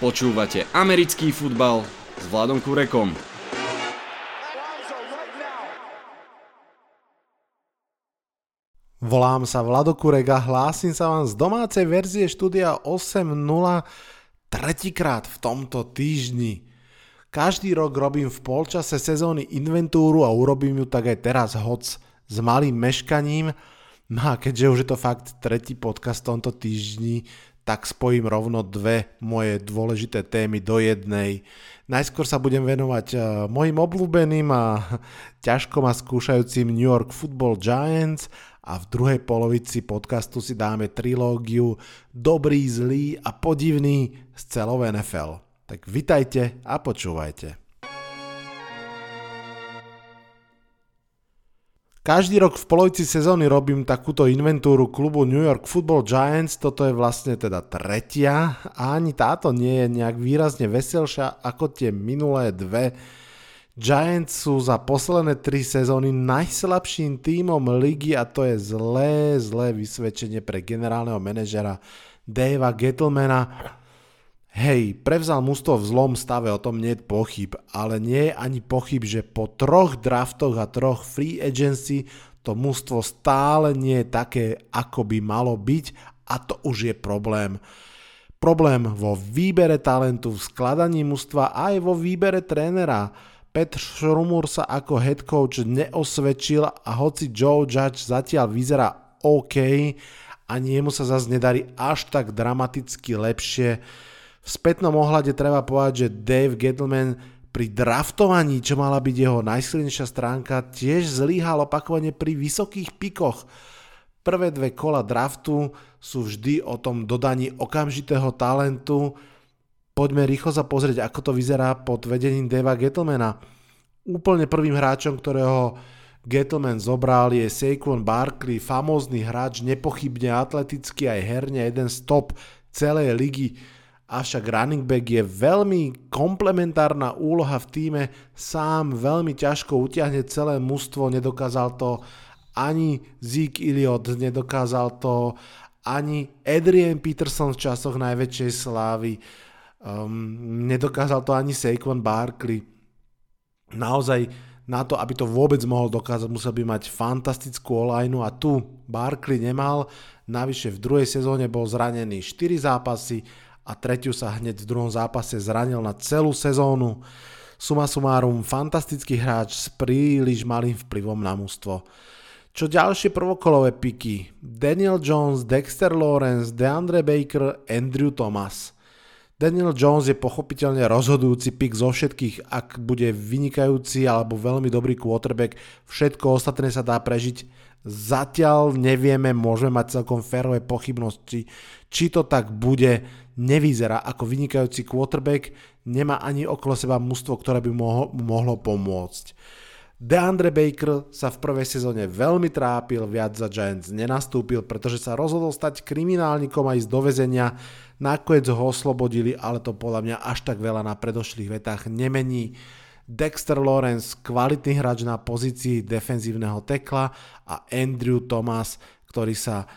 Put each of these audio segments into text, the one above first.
Počúvate americký futbal s Vladom Kurekom. Volám sa Vlado Kurek a hlásim sa vám z domácej verzie štúdia 8.0 tretíkrát v tomto týždni. Každý rok robím v polčase sezóny inventúru a urobím ju tak aj teraz, hoc s malým meškaním. No a keďže už je to fakt tretí podcast v tomto týždni, tak spojím rovno dve moje dôležité témy do jednej. Najskôr sa budem venovať uh, mojim obľúbeným a ťažko ma skúšajúcim New York Football Giants a v druhej polovici podcastu si dáme trilógiu Dobrý, zlý a podivný z celou NFL. Tak vitajte a počúvajte. Každý rok v polovici sezóny robím takúto inventúru klubu New York Football Giants, toto je vlastne teda tretia a ani táto nie je nejak výrazne veselšia ako tie minulé dve. Giants sú za posledné tri sezóny najslabším tímom ligy a to je zlé, zlé vysvedčenie pre generálneho manažera Davea Gettlemana Hej, prevzal mužstvo v zlom stave, o tom nie je pochyb, ale nie je ani pochyb, že po troch draftoch a troch free agency to mužstvo stále nie je také, ako by malo byť a to už je problém. Problém vo výbere talentu, v skladaní mužstva a aj vo výbere trénera. Petr Šrumur sa ako head coach neosvedčil a hoci Joe Judge zatiaľ vyzerá OK, ani jemu sa zase nedarí až tak dramaticky lepšie, v spätnom ohľade treba povedať, že Dave Gettleman pri draftovaní, čo mala byť jeho najsilnejšia stránka, tiež zlíhal opakovane pri vysokých pikoch. Prvé dve kola draftu sú vždy o tom dodaní okamžitého talentu. Poďme rýchlo sa pozrieť, ako to vyzerá pod vedením Deva Gettlemana. Úplne prvým hráčom, ktorého Gettleman zobral je Saquon Barkley, famózny hráč, nepochybne atletický aj herne, jeden z top celej ligy avšak running back je veľmi komplementárna úloha v týme, sám veľmi ťažko utiahne celé mužstvo, nedokázal to ani Zeke Elliot, nedokázal to ani Adrian Peterson v časoch najväčšej slávy, um, nedokázal to ani Saquon Barkley. Naozaj na to, aby to vôbec mohol dokázať, musel by mať fantastickú olajnu a tu Barkley nemal, navyše v druhej sezóne bol zranený 4 zápasy, a tretiu sa hneď v druhom zápase zranil na celú sezónu. Suma sumárum, fantastický hráč s príliš malým vplyvom na mústvo. Čo ďalšie prvokolové piky? Daniel Jones, Dexter Lawrence, DeAndre Baker, Andrew Thomas. Daniel Jones je pochopiteľne rozhodujúci pick zo všetkých, ak bude vynikajúci alebo veľmi dobrý quarterback, všetko ostatné sa dá prežiť. Zatiaľ nevieme, môžeme mať celkom férové pochybnosti, či to tak bude nevyzerá ako vynikajúci quarterback, nemá ani okolo seba mužstvo, ktoré by mohlo, mohlo pomôcť. DeAndre Baker sa v prvej sezóne veľmi trápil, viac za Giants nenastúpil, pretože sa rozhodol stať kriminálnikom aj z dovezenia. Nakoniec ho oslobodili, ale to podľa mňa až tak veľa na predošlých vetách nemení. Dexter Lawrence, kvalitný hráč na pozícii defenzívneho tekla a Andrew Thomas, ktorý sa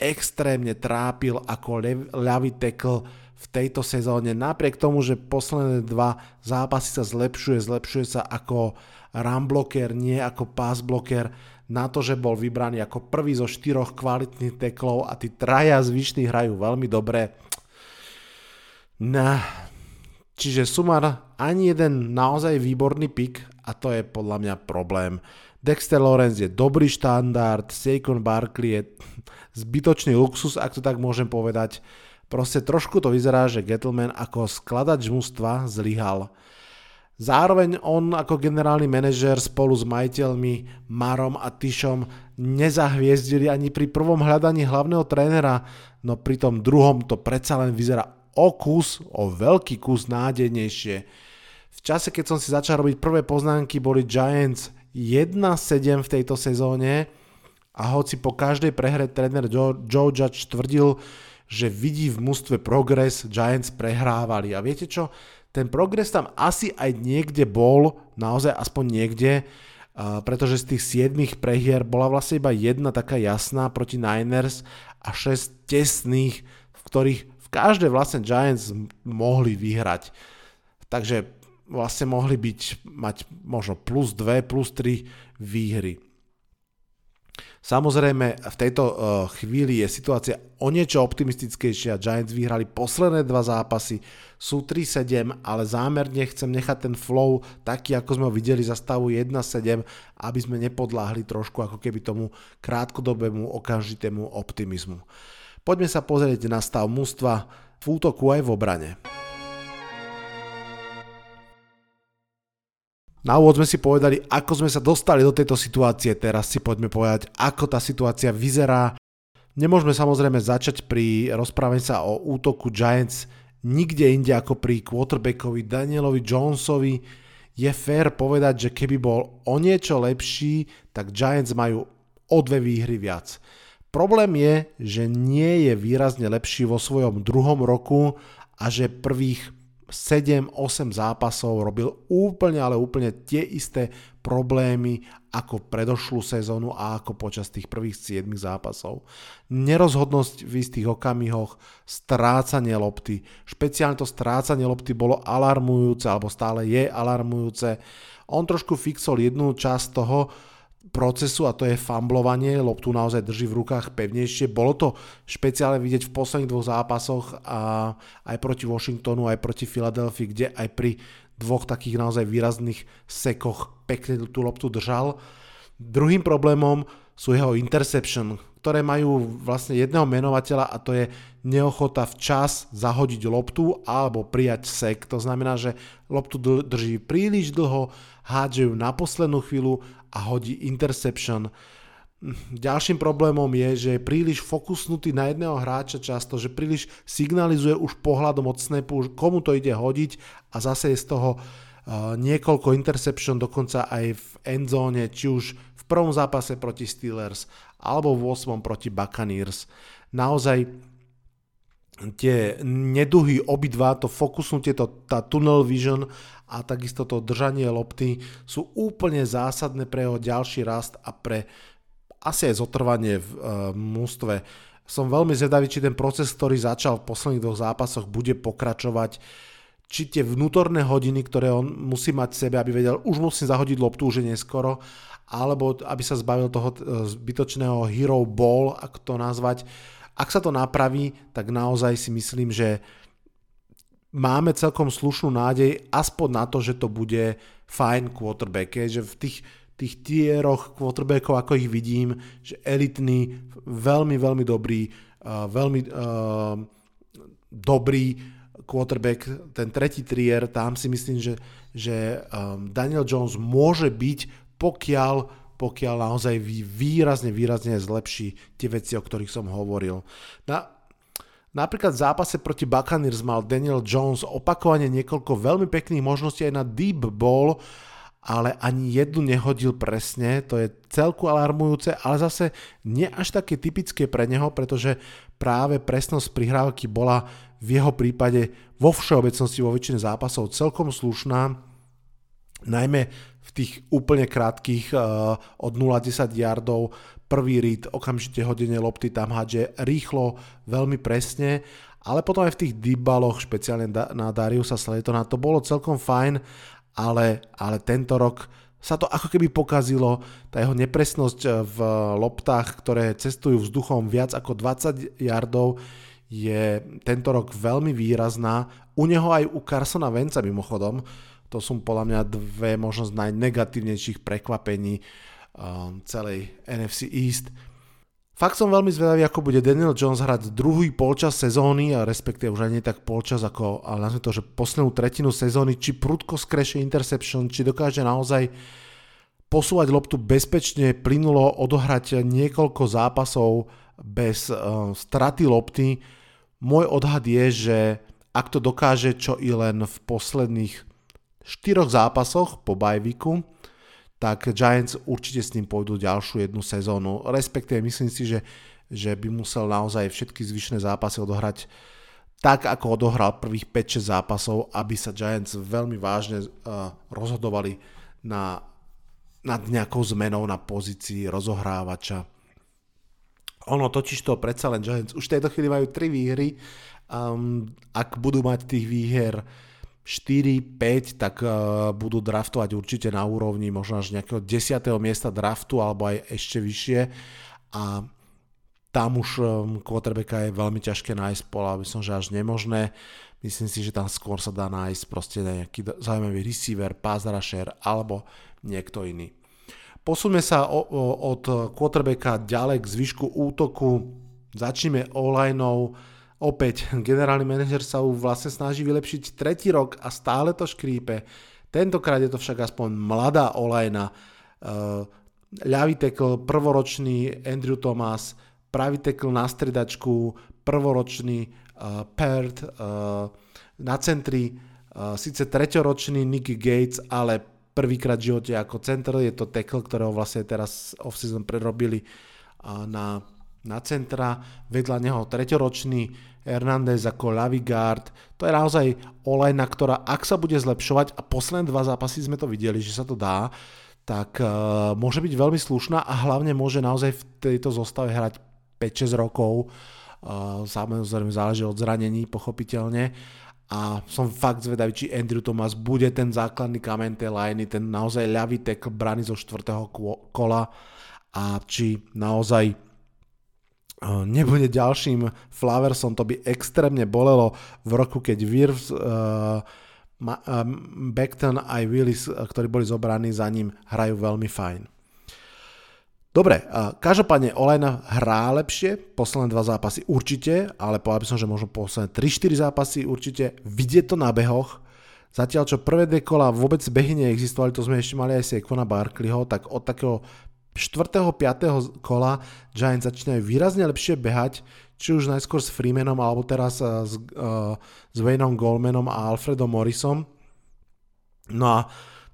extrémne trápil ako ľavý tackle v tejto sezóne. Napriek tomu, že posledné dva zápasy sa zlepšuje, zlepšuje sa ako run blocker, nie ako pass blocker, na to, že bol vybraný ako prvý zo štyroch kvalitných teklov a tí traja zvyšní hrajú veľmi dobre. Nah, čiže sumar ani jeden naozaj výborný pick a to je podľa mňa problém. Dexter Lawrence je dobrý štandard, Saquon Barkley je zbytočný luxus, ak to tak môžem povedať. Proste trošku to vyzerá, že Gettleman ako skladač mužstva zlyhal. Zároveň on ako generálny manažer spolu s majiteľmi Marom a Tyšom nezahviezdili ani pri prvom hľadaní hlavného trénera, no pri tom druhom to predsa len vyzerá o kus, o veľký kus nádejnejšie. V čase, keď som si začal robiť prvé poznámky, boli Giants 1-7 v tejto sezóne a hoci po každej prehre tréner Joe, Judge tvrdil, že vidí v mústve progres, Giants prehrávali. A viete čo? Ten progres tam asi aj niekde bol, naozaj aspoň niekde, pretože z tých 7 prehier bola vlastne iba jedna taká jasná proti Niners a 6 tesných, v ktorých, v každej vlastne Giants mohli vyhrať. Takže vlastne mohli byť, mať možno plus 2, plus 3 výhry. Samozrejme, v tejto uh, chvíli je situácia o niečo optimistickejšia. Giants vyhrali posledné dva zápasy, sú 3-7, ale zámerne chcem nechať ten flow taký, ako sme ho videli za stavu 1-7, aby sme nepodláhli trošku ako keby tomu krátkodobému, okamžitému optimizmu. Poďme sa pozrieť na stav mústva v útoku aj v obrane. Na úvod sme si povedali, ako sme sa dostali do tejto situácie, teraz si poďme povedať, ako tá situácia vyzerá. Nemôžeme samozrejme začať pri rozprávaní sa o útoku Giants nikde inde ako pri quarterbackovi Danielovi Jonesovi. Je fér povedať, že keby bol o niečo lepší, tak Giants majú o dve výhry viac. Problém je, že nie je výrazne lepší vo svojom druhom roku a že prvých 7-8 zápasov robil úplne, ale úplne tie isté problémy ako predošlú sezónu a ako počas tých prvých 7 zápasov. Nerozhodnosť v istých okamihoch, strácanie lopty, špeciálne to strácanie lopty bolo alarmujúce, alebo stále je alarmujúce. On trošku fixol jednu časť toho, procesu a to je famblovanie, loptu naozaj drží v rukách pevnejšie. Bolo to špeciálne vidieť v posledných dvoch zápasoch a aj proti Washingtonu, aj proti Filadelfii, kde aj pri dvoch takých naozaj výrazných sekoch pekne tú loptu držal. Druhým problémom sú jeho interception, ktoré majú vlastne jedného menovateľa a to je neochota včas zahodiť loptu alebo prijať sek. To znamená, že loptu drží príliš dlho, hádže ju na poslednú chvíľu a hodí interception. Ďalším problémom je, že je príliš fokusnutý na jedného hráča často, že príliš signalizuje už pohľadom od snapu, komu to ide hodiť a zase je z toho niekoľko interception, dokonca aj v endzóne, či už v prvom zápase proti Steelers alebo v 8. proti Buccaneers. Naozaj tie neduhy obidva, to fokusnutie, to, tá tunnel vision a takisto to držanie lopty sú úplne zásadné pre jeho ďalší rast a pre asi aj zotrvanie v uh, mústve. Som veľmi zvedavý, či ten proces, ktorý začal v posledných dvoch zápasoch, bude pokračovať či tie vnútorné hodiny, ktoré on musí mať v sebe, aby vedel, už musím zahodiť loptu, už je neskoro, alebo aby sa zbavil toho e, zbytočného hero ball, ako to nazvať. Ak sa to napraví, tak naozaj si myslím, že máme celkom slušnú nádej aspoň na to, že to bude fajn quarterback, že v tých, tých tieroch quarterbackov, ako ich vidím, že elitný, veľmi, veľmi dobrý, uh, veľmi uh, dobrý quarterback, ten tretí trier, tam si myslím, že, že um, Daniel Jones môže byť, pokiaľ pokiaľ naozaj výrazne, výrazne zlepší tie veci, o ktorých som hovoril. Na, Napríklad v zápase proti Buccaneers mal Daniel Jones opakovane niekoľko veľmi pekných možností aj na deep ball, ale ani jednu nehodil presne, to je celku alarmujúce, ale zase nie až také typické pre neho, pretože práve presnosť prihrávky bola v jeho prípade vo všeobecnosti vo väčšine zápasov celkom slušná, najmä v tých úplne krátkých uh, od 0-10 yardov prvý read, okamžite hodenie lopty tam hádže rýchlo, veľmi presne, ale potom aj v tých deep balloch, špeciálne na Dariusa Slaytona, to bolo celkom fajn, ale, ale tento rok sa to ako keby pokazilo, tá jeho nepresnosť v loptách, ktoré cestujú vzduchom viac ako 20 yardov, je tento rok veľmi výrazná. U neho aj u Carsona Venca mimochodom, to sú podľa mňa dve možno z najnegatívnejších prekvapení um, celej NFC East. Fakt som veľmi zvedavý, ako bude Daniel Jones hrať druhý polčas sezóny, a respektíve už aj nie tak polčas, ako, ale nazvime to, že poslednú tretinu sezóny, či prudko skreše interception, či dokáže naozaj posúvať loptu bezpečne, plynulo odohrať niekoľko zápasov bez uh, straty lopty. Môj odhad je, že ak to dokáže čo i len v posledných štyroch zápasoch po bajviku, tak Giants určite s ním pôjdu ďalšiu jednu sezónu. Respektíve myslím si, že, že by musel naozaj všetky zvyšné zápasy odohrať tak, ako odohral prvých 5-6 zápasov, aby sa Giants veľmi vážne uh, rozhodovali na, nad nejakou zmenou na pozícii rozohrávača. Ono totiž to predsa len Giants už v tejto chvíli majú 3 výhry. Um, ak budú mať tých výher 4-5, tak uh, budú draftovať určite na úrovni možno až nejakého 10. miesta draftu alebo aj ešte vyššie. A tam už um, quarterbacka je veľmi ťažké nájsť, povedal by som, že až nemožné. Myslím si, že tam skôr sa dá nájsť proste nejaký zaujímavý receiver, pass rusher alebo niekto iný. Posuňme sa od quarterbacka ďalej k zvyšku útoku. Začneme online Opäť, generálny manažer sa už vlastne snaží vylepšiť tretí rok a stále to škrípe. Tentokrát je to však aspoň mladá olajna. Uh, ľavý tekl, prvoročný Andrew Thomas, pravý tekl na stredačku, prvoročný uh, Pert, uh, na centri uh, síce treťoročný Nicky Gates, ale prvýkrát v živote ako center, je to tekl, ktorého vlastne teraz off-season prerobili uh, na, na centra, vedľa neho treťoročný Hernández ako Lavigard, to je naozaj olejna, ktorá ak sa bude zlepšovať a posledné dva zápasy sme to videli, že sa to dá, tak uh, môže byť veľmi slušná a hlavne môže naozaj v tejto zostave hrať 5-6 rokov. Uh, samozrejme záleží od zranení, pochopiteľne. A som fakt zvedavý, či Andrew Thomas bude ten základný kamen tej liney, ten naozaj ľavý tek brany zo štvrtého kola a či naozaj nebude ďalším Flaversom, to by extrémne bolelo v roku, keď Wirfs, uh, Ma- uh, Beckton aj Willis, ktorí boli zobraní za ním, hrajú veľmi fajn. Dobre, uh, každopádne Olejna hrá lepšie, posledné dva zápasy určite, ale povedal by som, že možno posledné 3-4 zápasy určite, vidieť to na behoch, Zatiaľ, čo prvé dve kola vôbec behy neexistovali, to sme ešte mali aj Sekvona Barkleyho, tak od takého 4. 5. kola Giants začínajú výrazne lepšie behať, či už najskôr s Freemanom, alebo teraz uh, s, uh, s Wayneom Goldmanom a Alfredom Morrisom. No a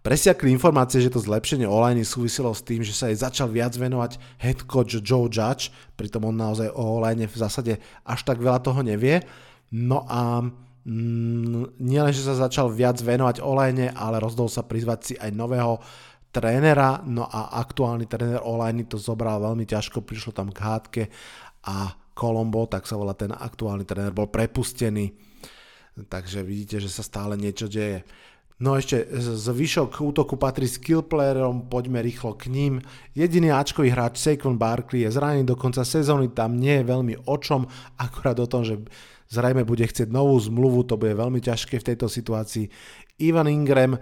presiakli informácie, že to zlepšenie online súviselo s tým, že sa jej začal viac venovať head coach Joe Judge, pritom on naozaj o online v zásade až tak veľa toho nevie. No a mm, nielen, že sa začal viac venovať online, ale rozdol sa prizvať si aj nového trénera, no a aktuálny tréner online to zobral veľmi ťažko, prišlo tam k hádke a Colombo, tak sa volá ten aktuálny tréner, bol prepustený. Takže vidíte, že sa stále niečo deje. No ešte z výšok útoku patrí skill playerom, poďme rýchlo k ním. Jediný Ačkový hráč Saquon Barkley je zranený do konca sezóny, tam nie je veľmi o čom, akurát o tom, že zrejme bude chcieť novú zmluvu, to bude veľmi ťažké v tejto situácii. Ivan Ingram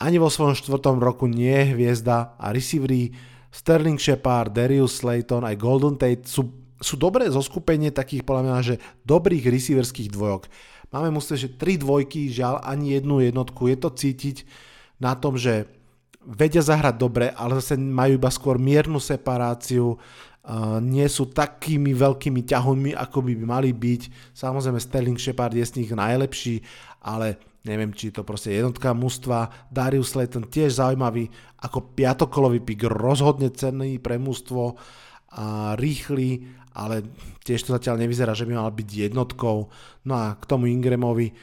ani vo svojom štvrtom roku nie je hviezda a receivery Sterling Shepard, Darius Slayton aj Golden Tate sú, sú dobré zoskupenie takých podľa mňa, že dobrých receiverských dvojok. Máme musieť, že tri dvojky, žiaľ ani jednu jednotku. Je to cítiť na tom, že vedia zahrať dobre, ale zase majú iba skôr miernu separáciu, nie sú takými veľkými ťahunmi, ako by mali byť. Samozrejme Sterling Shepard je z nich najlepší, ale neviem, či to proste jednotka mužstva. Darius Slayton tiež zaujímavý, ako piatokolový pik, rozhodne cenný pre mužstvo a rýchly, ale tiež to zatiaľ nevyzerá, že by mal byť jednotkou. No a k tomu Ingramovi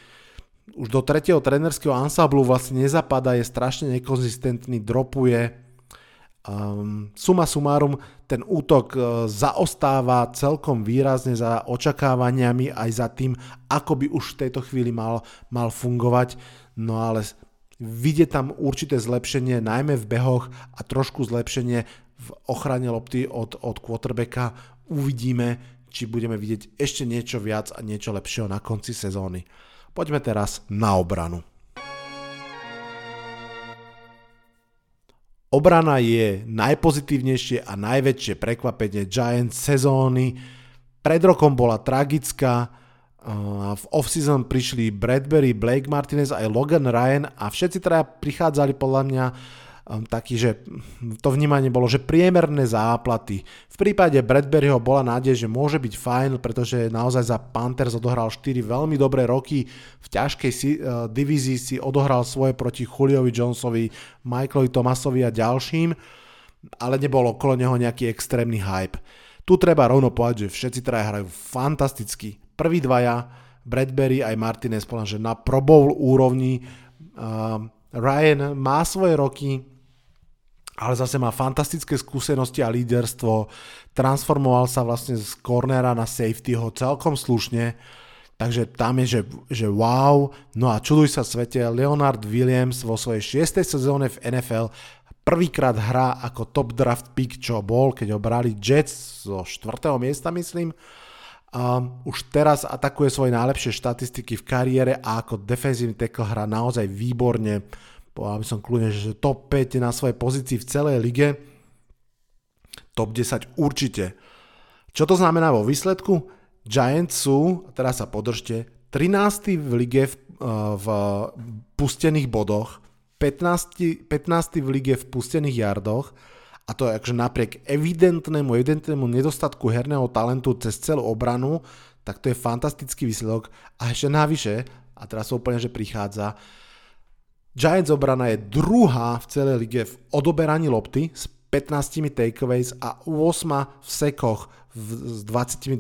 už do tretieho trenerského ansáblu vlastne nezapadá, je strašne nekonzistentný, dropuje, Um, suma sumárum, ten útok uh, zaostáva celkom výrazne za očakávaniami aj za tým, ako by už v tejto chvíli mal, mal fungovať. No ale vidie tam určité zlepšenie, najmä v behoch a trošku zlepšenie v ochrane lopty od, od quarterbacka. Uvidíme, či budeme vidieť ešte niečo viac a niečo lepšieho na konci sezóny. Poďme teraz na obranu. Obrana je najpozitívnejšie a najväčšie prekvapenie Giants sezóny. Pred rokom bola tragická, v off-season prišli Bradbury, Blake Martinez aj Logan Ryan a všetci teda prichádzali podľa mňa taký, že to vnímanie bolo, že priemerné záplaty. V prípade Bradburyho bola nádej, že môže byť fajn, pretože naozaj za Panthers odohral 4 veľmi dobré roky. V ťažkej si, uh, divízii si odohral svoje proti Juliovi Jonesovi, Michaelovi Thomasovi a ďalším, ale nebol okolo neho nejaký extrémny hype. Tu treba rovno povedať, že všetci traja hrajú fantasticky. Prví dvaja, Bradbury aj Martinez, povedal, že na Pro Bowl úrovni uh, Ryan má svoje roky, ale zase má fantastické skúsenosti a líderstvo. Transformoval sa vlastne z cornera na safetyho celkom slušne. Takže tam je, že, že wow. No a čuduj sa svete, Leonard Williams vo svojej šiestej sezóne v NFL prvýkrát hrá ako top draft pick, čo bol, keď ho brali Jets zo 4. miesta, myslím. A už teraz atakuje svoje najlepšie štatistiky v kariére a ako defenzívny tackle hrá naozaj výborne povedal by som kľudne, že top 5 na svojej pozícii v celej lige, top 10 určite. Čo to znamená vo výsledku? Giants sú, teraz sa podržte, 13. v lige v, eh, v pustených bodoch, 15. 15. v lige v pustených jardoch a to je akože napriek evidentnému, evidentnému nedostatku herného talentu cez celú obranu, tak to je fantastický výsledok a ešte navyše, a teraz úplne, že prichádza, Giants obrana je druhá v celej lige v odoberaní lopty s 15 takeaways a 8 v sekoch s 22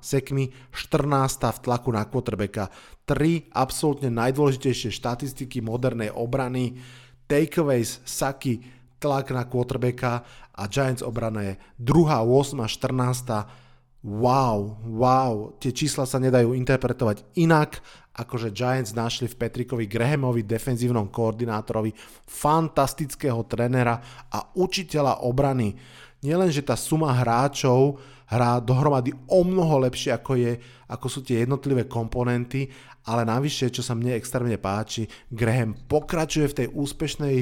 sekmi, 14 v tlaku na quarterbacka. 3 absolútne najdôležitejšie štatistiky modernej obrany, takeaways, saky, tlak na quarterbacka a Giants obrana je druhá, 8, 14 wow, wow, tie čísla sa nedajú interpretovať inak, akože Giants našli v Petrikovi Grahamovi, defenzívnom koordinátorovi, fantastického trenera a učiteľa obrany. Nielen, že tá suma hráčov hrá dohromady o mnoho lepšie, ako, je, ako sú tie jednotlivé komponenty, ale navyše, čo sa mne extrémne páči, Graham pokračuje v tej úspešnej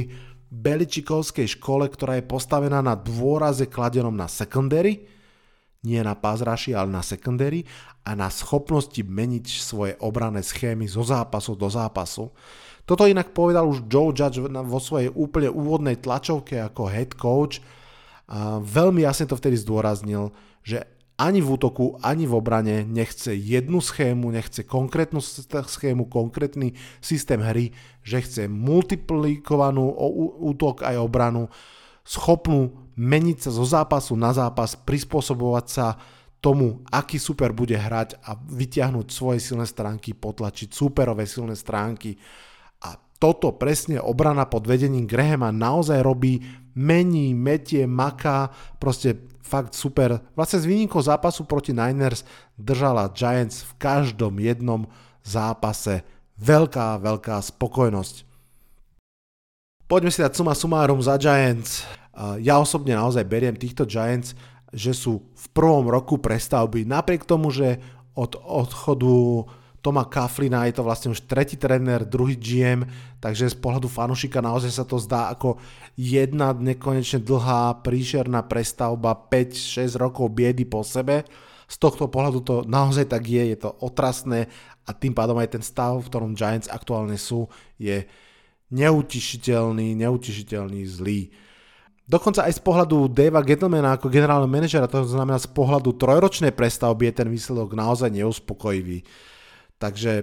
Beličikovskej škole, ktorá je postavená na dôraze kladenom na secondary, nie na pázraši, ale na secondary a na schopnosti meniť svoje obrané schémy zo zápasu do zápasu. Toto inak povedal už Joe Judge vo svojej úplne úvodnej tlačovke ako head coach. A veľmi jasne to vtedy zdôraznil, že ani v útoku, ani v obrane nechce jednu schému, nechce konkrétnu schému, konkrétny systém hry, že chce multiplikovanú útok aj obranu, schopnú meniť sa zo zápasu na zápas, prispôsobovať sa tomu, aký super bude hrať a vytiahnuť svoje silné stránky, potlačiť superové silné stránky. A toto presne obrana pod vedením Grahama naozaj robí, mení, metie, maká, proste fakt super. Vlastne s výnimkou zápasu proti Niners držala Giants v každom jednom zápase. Veľká, veľká spokojnosť. Poďme si dať suma sumárum za Giants. Ja osobne naozaj beriem týchto Giants, že sú v prvom roku prestavby. Napriek tomu, že od odchodu Toma Kaflina je to vlastne už tretí tréner, druhý GM, takže z pohľadu fanušika naozaj sa to zdá ako jedna nekonečne dlhá príšerná prestavba 5-6 rokov biedy po sebe. Z tohto pohľadu to naozaj tak je, je to otrasné a tým pádom aj ten stav, v ktorom Giants aktuálne sú, je neutišiteľný, neutišiteľný, zlý. Dokonca aj z pohľadu Davea Gettlemana ako generálneho manažera, to znamená z pohľadu trojročnej prestavby je ten výsledok naozaj neuspokojivý. Takže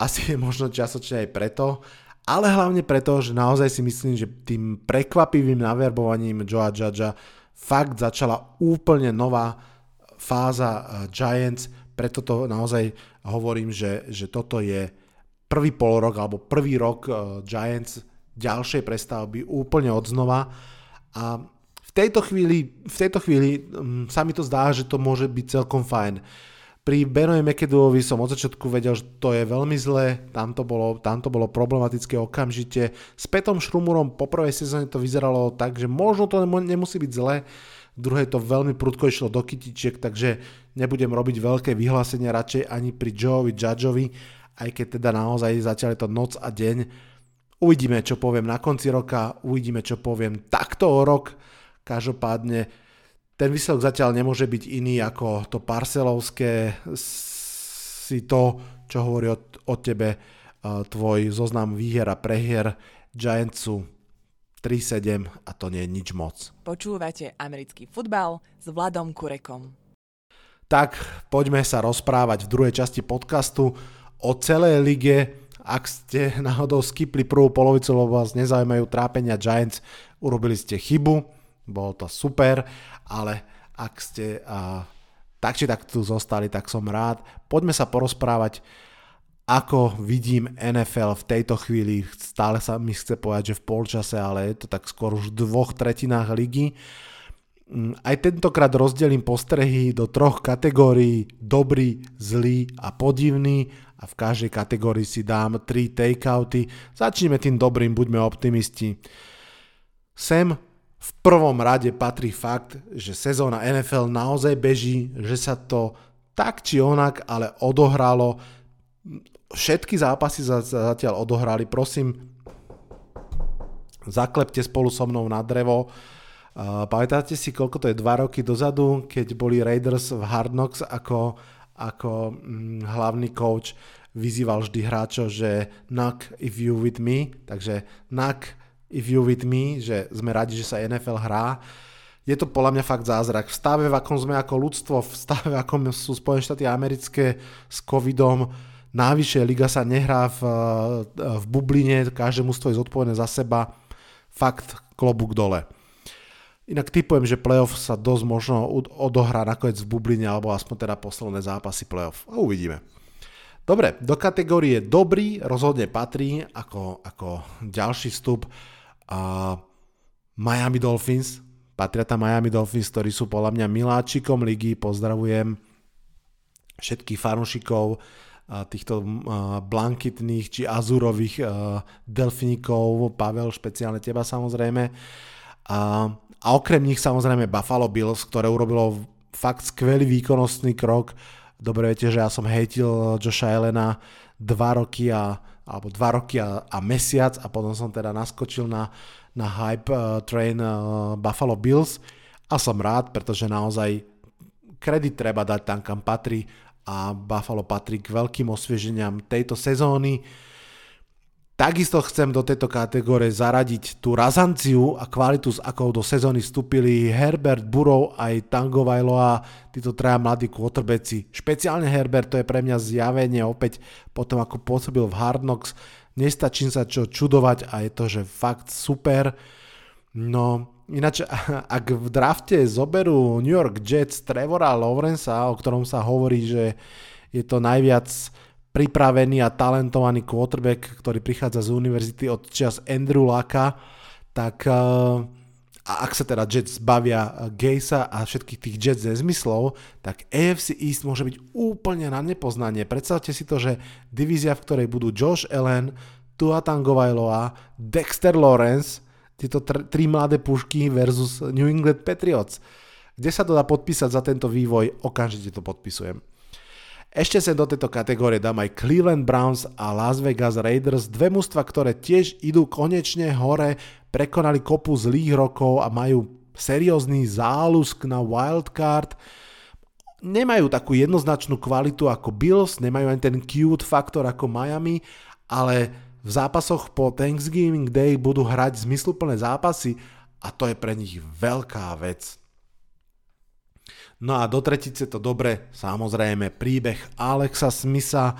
asi je možno časočne aj preto, ale hlavne preto, že naozaj si myslím, že tým prekvapivým naverbovaním Joa Judgea fakt začala úplne nová fáza eh, Giants, preto to naozaj hovorím, že, že toto je prvý polorok alebo prvý rok eh, Giants ďalšej prestavby úplne odznova a v tejto chvíli, v tejto chvíli um, sa mi to zdá, že to môže byť celkom fajn. Pri Benovi McAdoovi som od začiatku vedel, že to je veľmi zlé, tam to bolo, tam to bolo problematické okamžite. S Petom Šrumurom po prvej sezóne to vyzeralo tak, že možno to nemusí byť zlé, druhé to veľmi prudko išlo do kytičiek, takže nebudem robiť veľké vyhlásenia radšej ani pri Joeovi Judgeovi, aj keď teda naozaj zatiaľ je to noc a deň Uvidíme, čo poviem na konci roka, uvidíme, čo poviem takto o rok. Každopádne ten výsledok zatiaľ nemôže byť iný ako to parcelovské, si to, čo hovorí o, o tebe tvoj zoznam výhier a prehier Giantsu 3-7 a to nie je nič moc. Počúvate americký futbal s Vladom Kurekom. Tak poďme sa rozprávať v druhej časti podcastu o celej lige ak ste náhodou skipli prvú polovicu, lebo vás nezaujímajú trápenia Giants, urobili ste chybu, bolo to super, ale ak ste a, tak či tak tu zostali, tak som rád. Poďme sa porozprávať ako vidím NFL v tejto chvíli, stále sa mi chce povedať, že v polčase, ale je to tak skôr už v dvoch tretinách ligy. Mm, aj tentokrát rozdelím postrehy do troch kategórií, dobrý, zlý a podivný a v každej kategórii si dám tri takeouty. Začneme tým dobrým, buďme optimisti. Sem v prvom rade patrí fakt, že sezóna NFL naozaj beží, že sa to tak či onak, ale odohralo všetky zápasy sa zatiaľ odohrali. Prosím, zaklepte spolu so mnou na drevo. Uh, pamätáte si, koľko to je, dva roky dozadu, keď boli Raiders v Hard Knocks ako, ako hm, hlavný coach vyzýval vždy hráčov, že knock if you with me, takže knock if you with me, že sme radi, že sa NFL hrá. Je to podľa mňa fakt zázrak. V stave, v akom sme ako ľudstvo, v stave, v akom sú Spojené štáty americké s covidom, Návyššie liga sa nehrá v, v bubline, každé mužstvo je zodpovedné za seba. Fakt klobúk dole. Inak typujem, že playoff sa dosť možno odohrá nakoniec v bubline, alebo aspoň teda posledné zápasy playoff. A uvidíme. Dobre, do kategórie dobrý rozhodne patrí ako, ako ďalší vstup a Miami Dolphins. Patria tam Miami Dolphins, ktorí sú podľa mňa miláčikom ligy. Pozdravujem všetkých fanúšikov týchto blankitných či azurových delfinikov, Pavel, špeciálne teba samozrejme. A, a okrem nich samozrejme Buffalo Bills, ktoré urobilo fakt skvelý výkonnostný krok. Dobre viete, že ja som hejtil Josha Elena dva roky a, alebo dva roky a, a mesiac a potom som teda naskočil na, na hype uh, train uh, Buffalo Bills a som rád, pretože naozaj kredit treba dať tam, kam patrí a Buffalo patrí k veľkým osvieženiam tejto sezóny. Takisto chcem do tejto kategórie zaradiť tú razanciu a kvalitu, s akou do sezóny vstúpili Herbert, Burrow aj Tango Vailoa, títo traja mladí quarterbacki. Špeciálne Herbert, to je pre mňa zjavenie opäť potom ako pôsobil v Hard Knocks. Nestačím sa čo čudovať a je to, že fakt super. No, Ináč, ak v drafte zoberú New York Jets Trevora Lawrencea, o ktorom sa hovorí, že je to najviac pripravený a talentovaný quarterback, ktorý prichádza z univerzity od čas Andrew Laka, tak eh, a ak sa teda Jets bavia Gejsa a všetkých tých Jets nezmyslov, tak AFC East môže byť úplne na nepoznanie. Predstavte si to, že divízia, v ktorej budú Josh Allen, Tua Tagovailoa, Dexter Lawrence, tieto tr- tri mladé pušky versus New England Patriots. Kde sa to dá podpísať za tento vývoj, okamžite to podpisujem. Ešte sa do tejto kategórie dám aj Cleveland Browns a Las Vegas Raiders, dve mužstva, ktoré tiež idú konečne hore, prekonali kopu zlých rokov a majú seriózny zálusk na wildcard. Nemajú takú jednoznačnú kvalitu ako Bills, nemajú ani ten cute faktor ako Miami, ale v zápasoch po Thanksgiving Day budú hrať zmysluplné zápasy a to je pre nich veľká vec. No a do tretice to dobre, samozrejme, príbeh Alexa Smitha,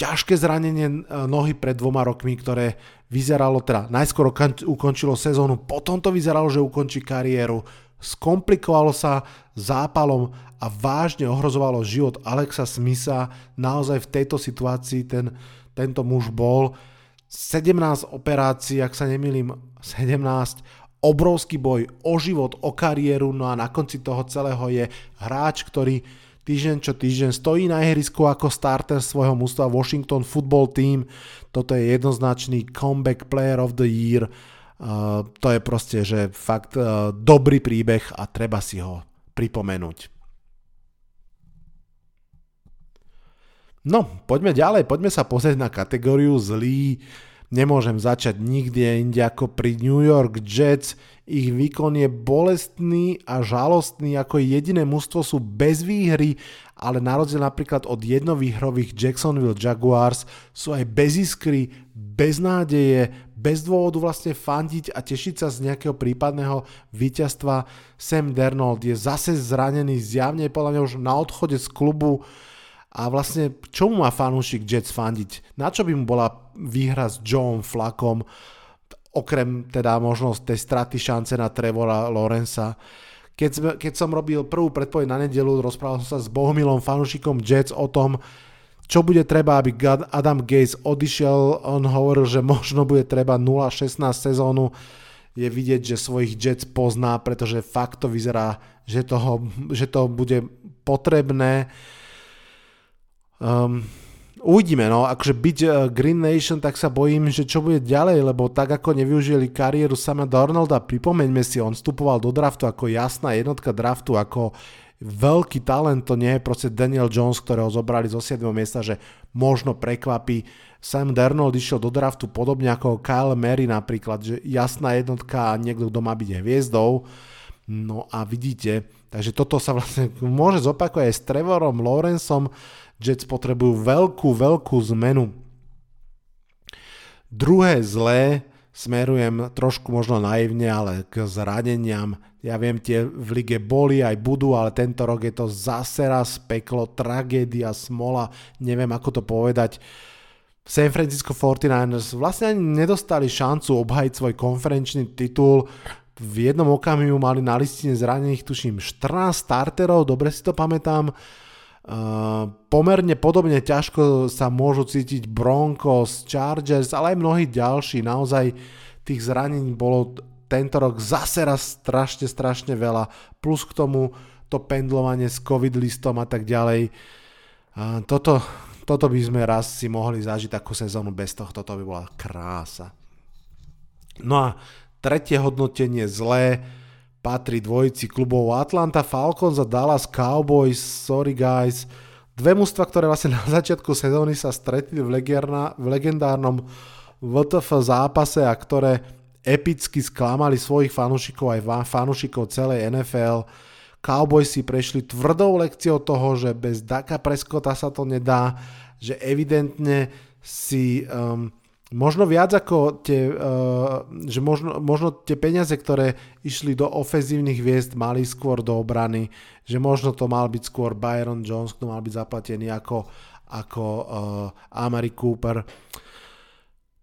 ťažké zranenie e, nohy pred dvoma rokmi, ktoré vyzeralo, teda najskôr ukončilo sezónu, potom to vyzeralo, že ukončí kariéru, skomplikovalo sa zápalom a vážne ohrozovalo život Alexa Smitha. Naozaj v tejto situácii ten, tento muž bol. 17 operácií, ak sa nemýlim, 17, obrovský boj o život, o kariéru, no a na konci toho celého je hráč, ktorý týždeň čo týždeň stojí na ihrisku ako starter svojho mústva Washington Football Team. Toto je jednoznačný comeback player of the year. Uh, to je proste, že fakt uh, dobrý príbeh a treba si ho pripomenúť. No, poďme ďalej, poďme sa pozrieť na kategóriu zlý. Nemôžem začať nikde inde ako pri New York Jets. Ich výkon je bolestný a žalostný, ako jediné mužstvo sú bez výhry, ale na rozdiel napríklad od jednovýhrových Jacksonville Jaguars sú aj bez iskry, bez nádeje, bez dôvodu vlastne fandiť a tešiť sa z nejakého prípadného víťazstva. Sam Dernold je zase zranený, zjavne podľa mňa už na odchode z klubu a vlastne čomu má fanúšik Jets fandiť? Na čo by mu bola výhra s Joe Flakom, okrem teda možnosť tej straty šance na Trevora Lorenza. Keď, sme, keď som robil prvú predpoveď na nedelu, rozprával som sa s Bohumilom, fanúšikom Jets o tom, čo bude treba, aby Adam Gates odišiel, on hovoril, že možno bude treba 0-16 sezónu, je vidieť, že svojich Jets pozná, pretože fakt to vyzerá, že, toho, že to bude potrebné. Um, uvidíme, no, akože byť uh, Green Nation, tak sa bojím, že čo bude ďalej, lebo tak ako nevyužili kariéru sama Darnolda, pripomeňme si, on vstupoval do draftu ako jasná jednotka draftu, ako veľký talent, to nie je proste Daniel Jones, ktorého zobrali zo 7. miesta, že možno prekvapí. Sam Darnold išiel do draftu podobne ako Kyle Mary napríklad, že jasná jednotka a niekto, kto má byť hviezdou. No a vidíte, takže toto sa vlastne môže zopakovať aj s Trevorom Lawrenceom. Jets potrebujú veľkú, veľkú zmenu. Druhé zlé smerujem trošku možno naivne, ale k zraneniam. Ja viem, tie v lige boli aj budú, ale tento rok je to zase raz peklo, tragédia, smola, neviem ako to povedať. San Francisco 49ers vlastne ani nedostali šancu obhajiť svoj konferenčný titul. V jednom okamihu mali na listine zranených, tuším, 14 starterov, dobre si to pamätám. Uh, pomerne podobne ťažko sa môžu cítiť Broncos, Chargers, ale aj mnohí ďalší. Naozaj tých zranení bolo tento rok zase raz strašne, strašne veľa. Plus k tomu to pendlovanie s covid listom a tak ďalej. Uh, toto, toto by sme raz si mohli zažiť takú sezónu bez toho, toto by bola krása. No a tretie hodnotenie zlé patrí dvojici klubov Atlanta Falcons a Dallas Cowboys, sorry guys, dve mužstva, ktoré vlastne na začiatku sezóny sa stretli v, legerna, v legendárnom VTF zápase a ktoré epicky sklamali svojich fanúšikov aj fanúšikov celej NFL. Cowboys si prešli tvrdou lekciou toho, že bez Daka Preskota sa to nedá, že evidentne si um, možno viac ako tie, uh, že možno, možno tie peniaze, ktoré išli do ofenzívnych hviezd, mali skôr do obrany, že možno to mal byť skôr Byron Jones, kto mal byť zaplatený ako, ako uh, Amari Cooper.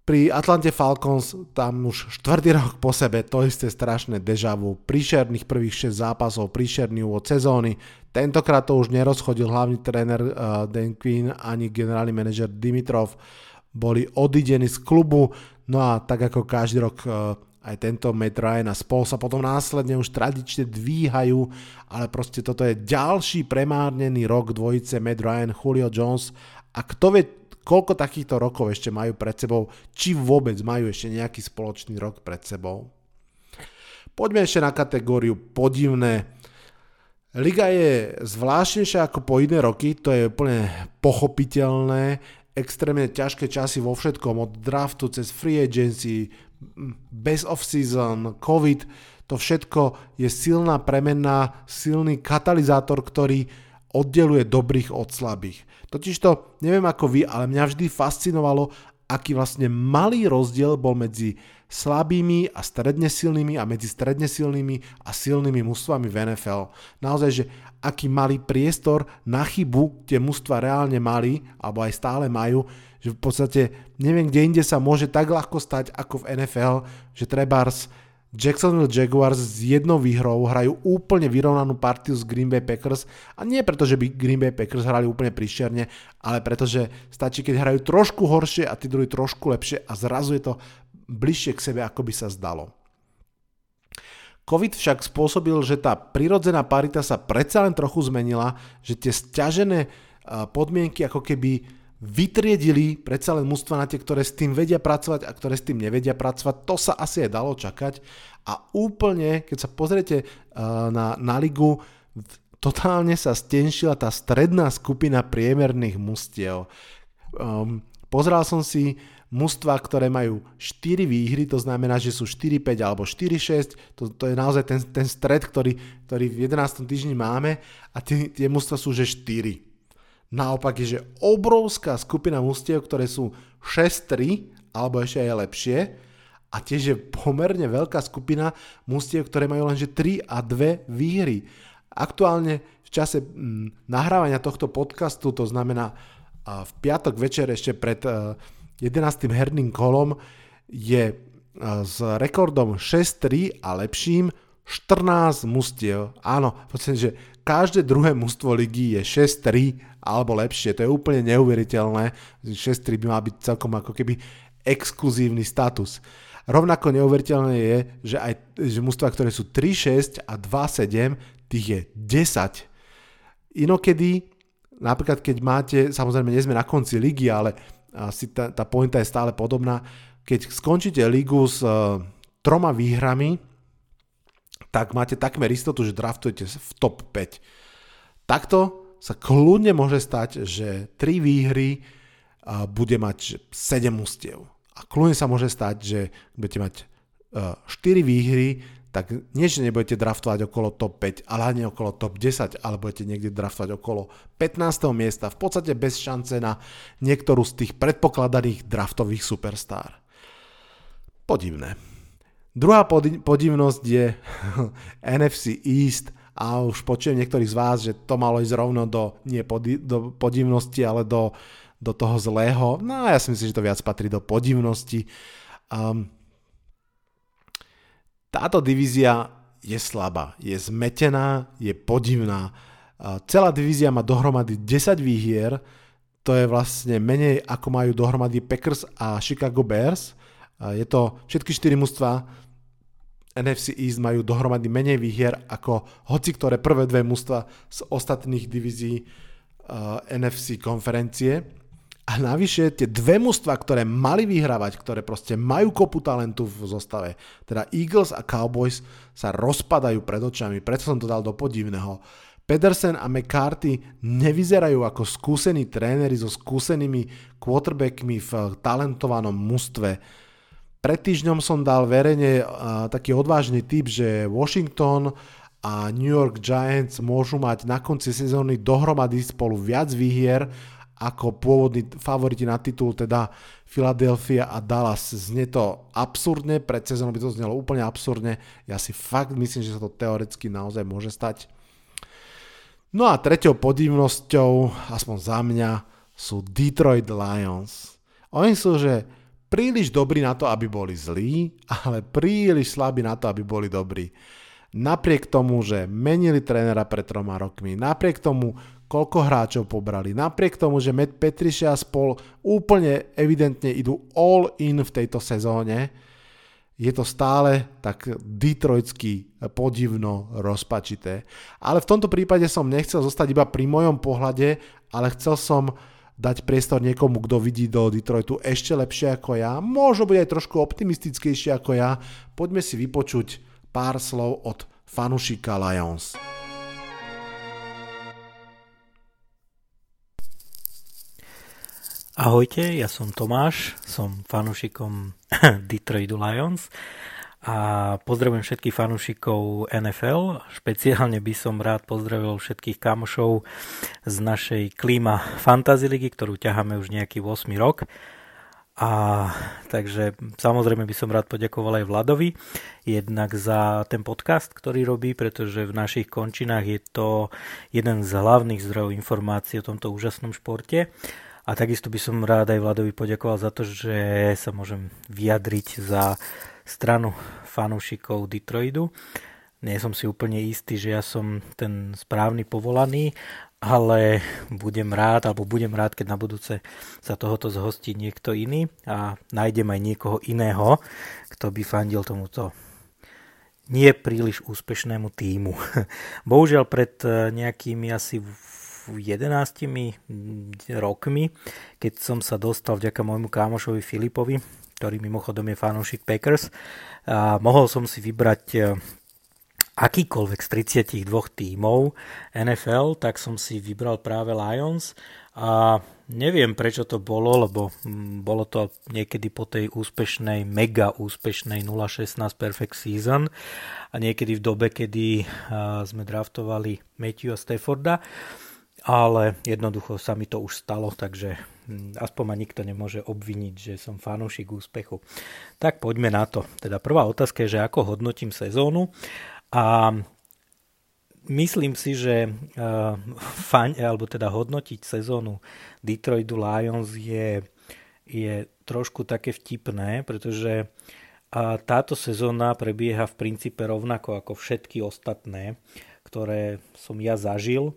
Pri Atlante Falcons tam už štvrtý rok po sebe to isté strašné deja vu. Príšerných prvých 6 zápasov, príšerný úvod sezóny. Tentokrát to už nerozchodil hlavný tréner uh, Dan Quinn ani generálny manažer Dimitrov. Uh, boli odidení z klubu, no a tak ako každý rok e, aj tento Matt Ryan a spol sa potom následne už tradične dvíhajú, ale proste toto je ďalší premárnený rok dvojice Matt Ryan, Julio Jones a kto vie, koľko takýchto rokov ešte majú pred sebou, či vôbec majú ešte nejaký spoločný rok pred sebou. Poďme ešte na kategóriu podivné. Liga je zvláštnejšia ako po iné roky, to je úplne pochopiteľné extrémne ťažké časy vo všetkom, od draftu cez free agency, bez off-season, covid, to všetko je silná premenná, silný katalizátor, ktorý oddeluje dobrých od slabých. Totižto, neviem ako vy, ale mňa vždy fascinovalo, aký vlastne malý rozdiel bol medzi slabými a stredne silnými a medzi stredne silnými a silnými mužstvami v NFL. Naozaj, že aký malý priestor na chybu tie mužstva reálne mali, alebo aj stále majú, že v podstate neviem, kde inde sa môže tak ľahko stať ako v NFL, že trebárs Jacksonville Jaguars s jednou výhrou hrajú úplne vyrovnanú partiu s Green Bay Packers a nie preto, že by Green Bay Packers hrali úplne príšerne, ale pretože stačí, keď hrajú trošku horšie a tí druhí trošku lepšie a zrazu je to bližšie k sebe, ako by sa zdalo. COVID však spôsobil, že tá prirodzená parita sa predsa len trochu zmenila, že tie stiažené podmienky ako keby vytriedili predsa len mústva na tie, ktoré s tým vedia pracovať a ktoré s tým nevedia pracovať. To sa asi aj dalo čakať. A úplne, keď sa pozriete na, na ligu, totálne sa stenšila tá stredná skupina priemerných mustiev. Um, pozral som si mužstva, ktoré majú 4 výhry, to znamená, že sú 4-5 alebo 4-6, to, to je naozaj ten, ten stred, ktorý, ktorý v 11. týždni máme a tie, tie mužstva sú že 4. Naopak je, že obrovská skupina mužstiev, ktoré sú 6-3 alebo ešte aj lepšie a tiež je pomerne veľká skupina mužstiev, ktoré majú lenže 3 a 2 výhry. Aktuálne v čase mm, nahrávania tohto podcastu, to znamená v piatok večer ešte pred 11. herným kolom je e, s rekordom 6-3 a lepším 14 mustiev. Áno, podstate, že každé druhé mužstvo ligy je 6-3 alebo lepšie. To je úplne neuveriteľné. 6-3 by mal byť celkom ako keby exkluzívny status. Rovnako neuveriteľné je, že aj že mužstva, ktoré sú 3-6 a 2-7, tých je 10. Inokedy, napríklad keď máte, samozrejme nie sme na konci ligy, ale asi tá, tá pointa je stále podobná, keď skončíte ligu s uh, troma výhrami, tak máte takmer istotu, že draftujete v top 5. Takto sa kľudne môže stať, že 3 výhry uh, bude mať 7 mustiev. A kľudne sa môže stať, že budete mať uh, 4 výhry, tak nie, že nebudete draftovať okolo top 5, ale ani okolo top 10, ale budete niekde draftovať okolo 15. miesta, v podstate bez šance na niektorú z tých predpokladaných draftových superstar. Podivné. Druhá podivnosť je NFC East a už počujem niektorých z vás, že to malo ísť rovno do, nie podi, do podivnosti, ale do, do toho zlého. No a ja si myslím, že to viac patrí do podivnosti. Um, táto divízia je slabá, je zmetená, je podivná. Celá divízia má dohromady 10 výhier, to je vlastne menej ako majú dohromady Packers a Chicago Bears. Je to všetky 4 mužstva NFC East majú dohromady menej výhier ako hoci ktoré prvé dve mužstva z ostatných divízií NFC konferencie. A navyše tie dve mužstva, ktoré mali vyhrávať, ktoré proste majú kopu talentu v zostave, teda Eagles a Cowboys sa rozpadajú pred očami, preto som to dal do podivného. Pedersen a McCarthy nevyzerajú ako skúsení tréneri so skúsenými quarterbackmi v talentovanom mužstve. Pred týždňom som dal verejne uh, taký odvážny typ, že Washington a New York Giants môžu mať na konci sezóny dohromady spolu viac výhier ako pôvodní favoriti na titul, teda Philadelphia a Dallas. Znie to absurdne, pred sezónou by to znelo úplne absurdne. Ja si fakt myslím, že sa to teoreticky naozaj môže stať. No a treťou podivnosťou, aspoň za mňa, sú Detroit Lions. Oni sú, že príliš dobrí na to, aby boli zlí, ale príliš slabí na to, aby boli dobrí. Napriek tomu, že menili trénera pred troma rokmi, napriek tomu koľko hráčov pobrali. Napriek tomu, že Matt Petrišia a spol úplne evidentne idú all in v tejto sezóne, je to stále tak detroitsky podivno rozpačité. Ale v tomto prípade som nechcel zostať iba pri mojom pohľade, ale chcel som dať priestor niekomu, kto vidí do Detroitu ešte lepšie ako ja, možno bude aj trošku optimistickejšie ako ja. Poďme si vypočuť pár slov od fanušika Lions. Ahojte, ja som Tomáš, som fanúšikom Detroit Lions a pozdravujem všetkých fanúšikov NFL. Špeciálne by som rád pozdravil všetkých kamošov z našej klíma Fantasy Ligy, ktorú ťaháme už nejaký 8 rok. A takže samozrejme by som rád poďakoval aj Vladovi jednak za ten podcast, ktorý robí, pretože v našich končinách je to jeden z hlavných zdrojov informácií o tomto úžasnom športe. A takisto by som rád aj Vladovi poďakoval za to, že sa môžem vyjadriť za stranu fanúšikov Detroitu. Nie som si úplne istý, že ja som ten správny povolaný, ale budem rád, alebo budem rád, keď na budúce sa tohoto zhostí niekto iný a nájdem aj niekoho iného, kto by fandil tomuto nie príliš úspešnému týmu. Bohužiaľ pred nejakými asi 11 rokmi, keď som sa dostal vďaka môjmu kámošovi Filipovi, ktorý mimochodom je fanúšik Packers, a mohol som si vybrať e, akýkoľvek z 32 tímov NFL, tak som si vybral práve Lions. A neviem prečo to bolo, lebo mm, bolo to niekedy po tej úspešnej, mega úspešnej 016 Perfect Season a niekedy v dobe, kedy sme draftovali Matthew a Stafforda ale jednoducho sa mi to už stalo, takže hm, aspoň ma nikto nemôže obviniť, že som fanúšik úspechu. Tak poďme na to. Teda prvá otázka je, že ako hodnotím sezónu a myslím si, že uh, fan, alebo teda hodnotiť sezónu Detroitu Lions je, je trošku také vtipné, pretože a táto sezóna prebieha v princípe rovnako ako všetky ostatné, ktoré som ja zažil.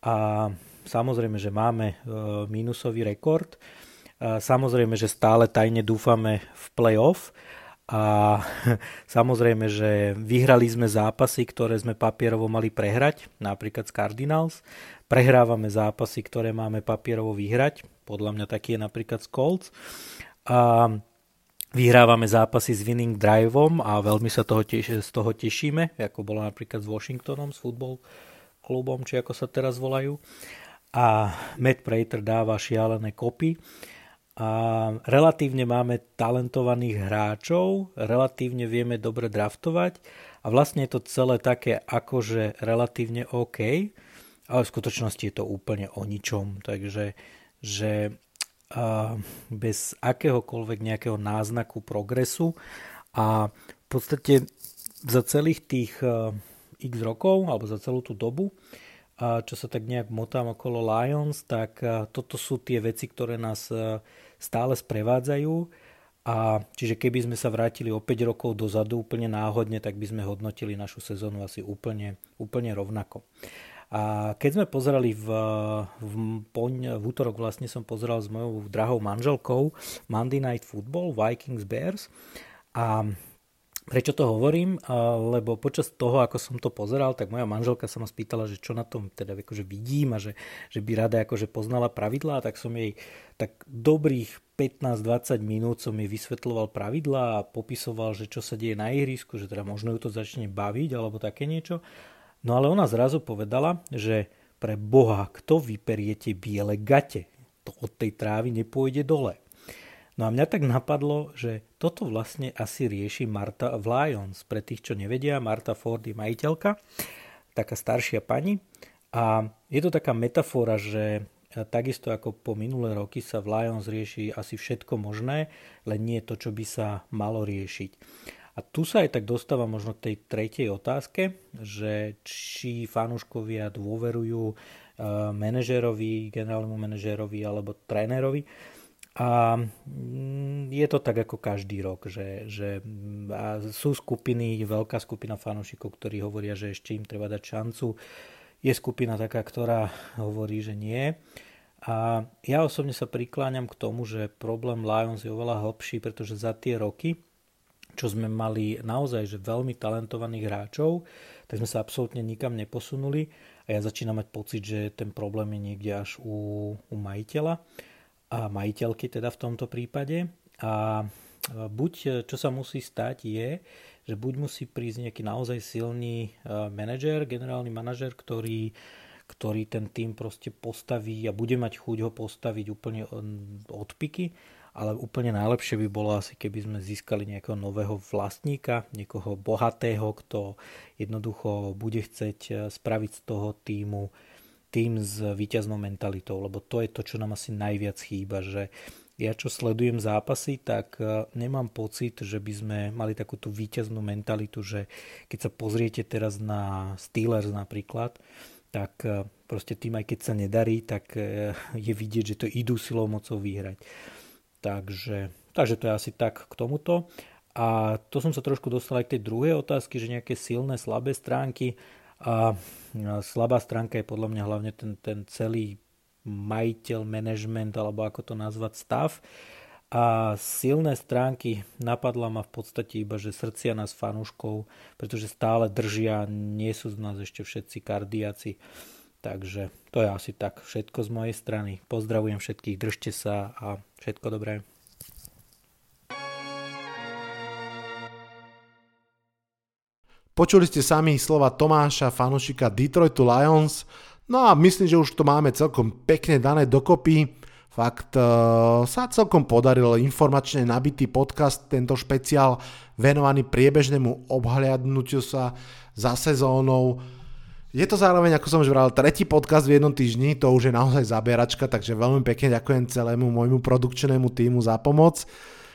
A samozrejme, že máme e, mínusový rekord. Samozrejme, že stále tajne dúfame v playoff a samozrejme, že vyhrali sme zápasy, ktoré sme papierovo mali prehrať, napríklad z Cardinals. Prehrávame zápasy, ktoré máme papierovo vyhrať, podľa mňa taký je napríklad z Colts. A vyhrávame zápasy s winning driveom a veľmi sa toho teš- z toho tešíme, ako bolo napríklad s Washingtonom, s futbol klubom, či ako sa teraz volajú. A Matt Prater dáva šialené kopy. A relatívne máme talentovaných hráčov, relatívne vieme dobre draftovať a vlastne je to celé také akože relatívne OK, ale v skutočnosti je to úplne o ničom. Takže že bez akéhokoľvek nejakého náznaku progresu a v podstate za celých tých x rokov alebo za celú tú dobu, čo sa tak nejak motám okolo Lions, tak toto sú tie veci, ktoré nás stále sprevádzajú. A čiže keby sme sa vrátili o 5 rokov dozadu úplne náhodne, tak by sme hodnotili našu sezónu asi úplne, úplne rovnako. A keď sme pozerali v, v, poň, v útorok vlastne som pozeral s mojou drahou manželkou Monday Night Football, Vikings Bears. A Prečo to hovorím? Lebo počas toho, ako som to pozeral, tak moja manželka sa ma spýtala, že čo na tom teda akože vidím a že, že by rada akože poznala pravidlá, tak som jej tak dobrých 15-20 minút som jej vysvetloval pravidlá a popisoval, že čo sa deje na ihrisku, že teda možno ju to začne baviť alebo také niečo. No ale ona zrazu povedala, že pre Boha, kto vyperie tie biele gate? To od tej trávy nepôjde dole. No a mňa tak napadlo, že toto vlastne asi rieši Marta v Lions. Pre tých, čo nevedia, Marta Ford je majiteľka, taká staršia pani. A je to taká metafora, že takisto ako po minulé roky sa v Lions rieši asi všetko možné, len nie to, čo by sa malo riešiť. A tu sa aj tak dostáva možno k tej tretej otázke, že či fanúškovia dôverujú e, manažérovi, generálnemu manažérovi alebo trénerovi. A mm, je to tak ako každý rok, že, že a sú skupiny, veľká skupina fanúšikov, ktorí hovoria, že ešte im treba dať šancu. Je skupina taká, ktorá hovorí, že nie. A ja osobne sa prikláňam k tomu, že problém Lions je oveľa hlbší, pretože za tie roky čo sme mali naozaj že veľmi talentovaných hráčov, tak sme sa absolútne nikam neposunuli a ja začínam mať pocit, že ten problém je niekde až u, u majiteľa a majiteľky teda v tomto prípade. A buď čo sa musí stať je, že buď musí prísť nejaký naozaj silný manažer, generálny manažer, ktorý ktorý ten tým proste postaví a bude mať chuť ho postaviť úplne od piky ale úplne najlepšie by bolo asi, keby sme získali nejakého nového vlastníka, niekoho bohatého, kto jednoducho bude chcieť spraviť z toho týmu tým s víťaznou mentalitou, lebo to je to, čo nám asi najviac chýba, že ja čo sledujem zápasy, tak eh, nemám pocit, že by sme mali takúto víťaznú mentalitu, že keď sa pozriete teraz na Steelers napríklad, tak eh, proste tým aj keď sa nedarí, tak je vidieť, že to idú silou mocou vyhrať. Takže, takže to je asi tak k tomuto. A to som sa trošku dostal aj k tej druhej otázky, že nejaké silné, slabé stránky. A slabá stránka je podľa mňa hlavne ten, ten celý majiteľ, management, alebo ako to nazvať, stav. A silné stránky napadla ma v podstate iba, že srdcia nás fanúškov, pretože stále držia, nie sú z nás ešte všetci kardiaci. Takže to je asi tak všetko z mojej strany. Pozdravujem všetkých, držte sa a všetko dobré. Počuli ste sami slova Tomáša, fanušika Detroitu Lions, no a myslím, že už to máme celkom pekne dané dokopy. Fakt uh, sa celkom podaril informačne nabitý podcast, tento špeciál venovaný priebežnému obhľadnutiu sa za sezónou je to zároveň, ako som už vral, tretí podcast v jednom týždni, to už je naozaj zabieračka, takže veľmi pekne ďakujem celému môjmu produkčnému týmu za pomoc.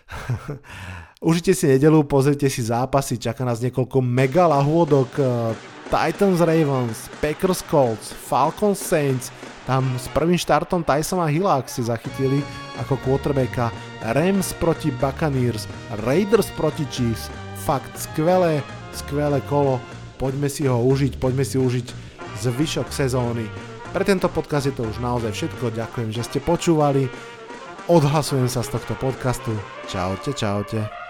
Užite si nedelu, pozrite si zápasy, čaká nás niekoľko mega lahôdok, eh, Titans Ravens, Packers Colts, Falcons Saints, Tam s prvým štartom Tysona Hilla, ak ste zachytili, ako quarterbacka, Rams proti Buccaneers, Raiders proti Chiefs, fakt skvelé, skvelé kolo, poďme si ho užiť, poďme si užiť zvyšok sezóny. Pre tento podcast je to už naozaj všetko, ďakujem, že ste počúvali, odhlasujem sa z tohto podcastu, čaute, čaute.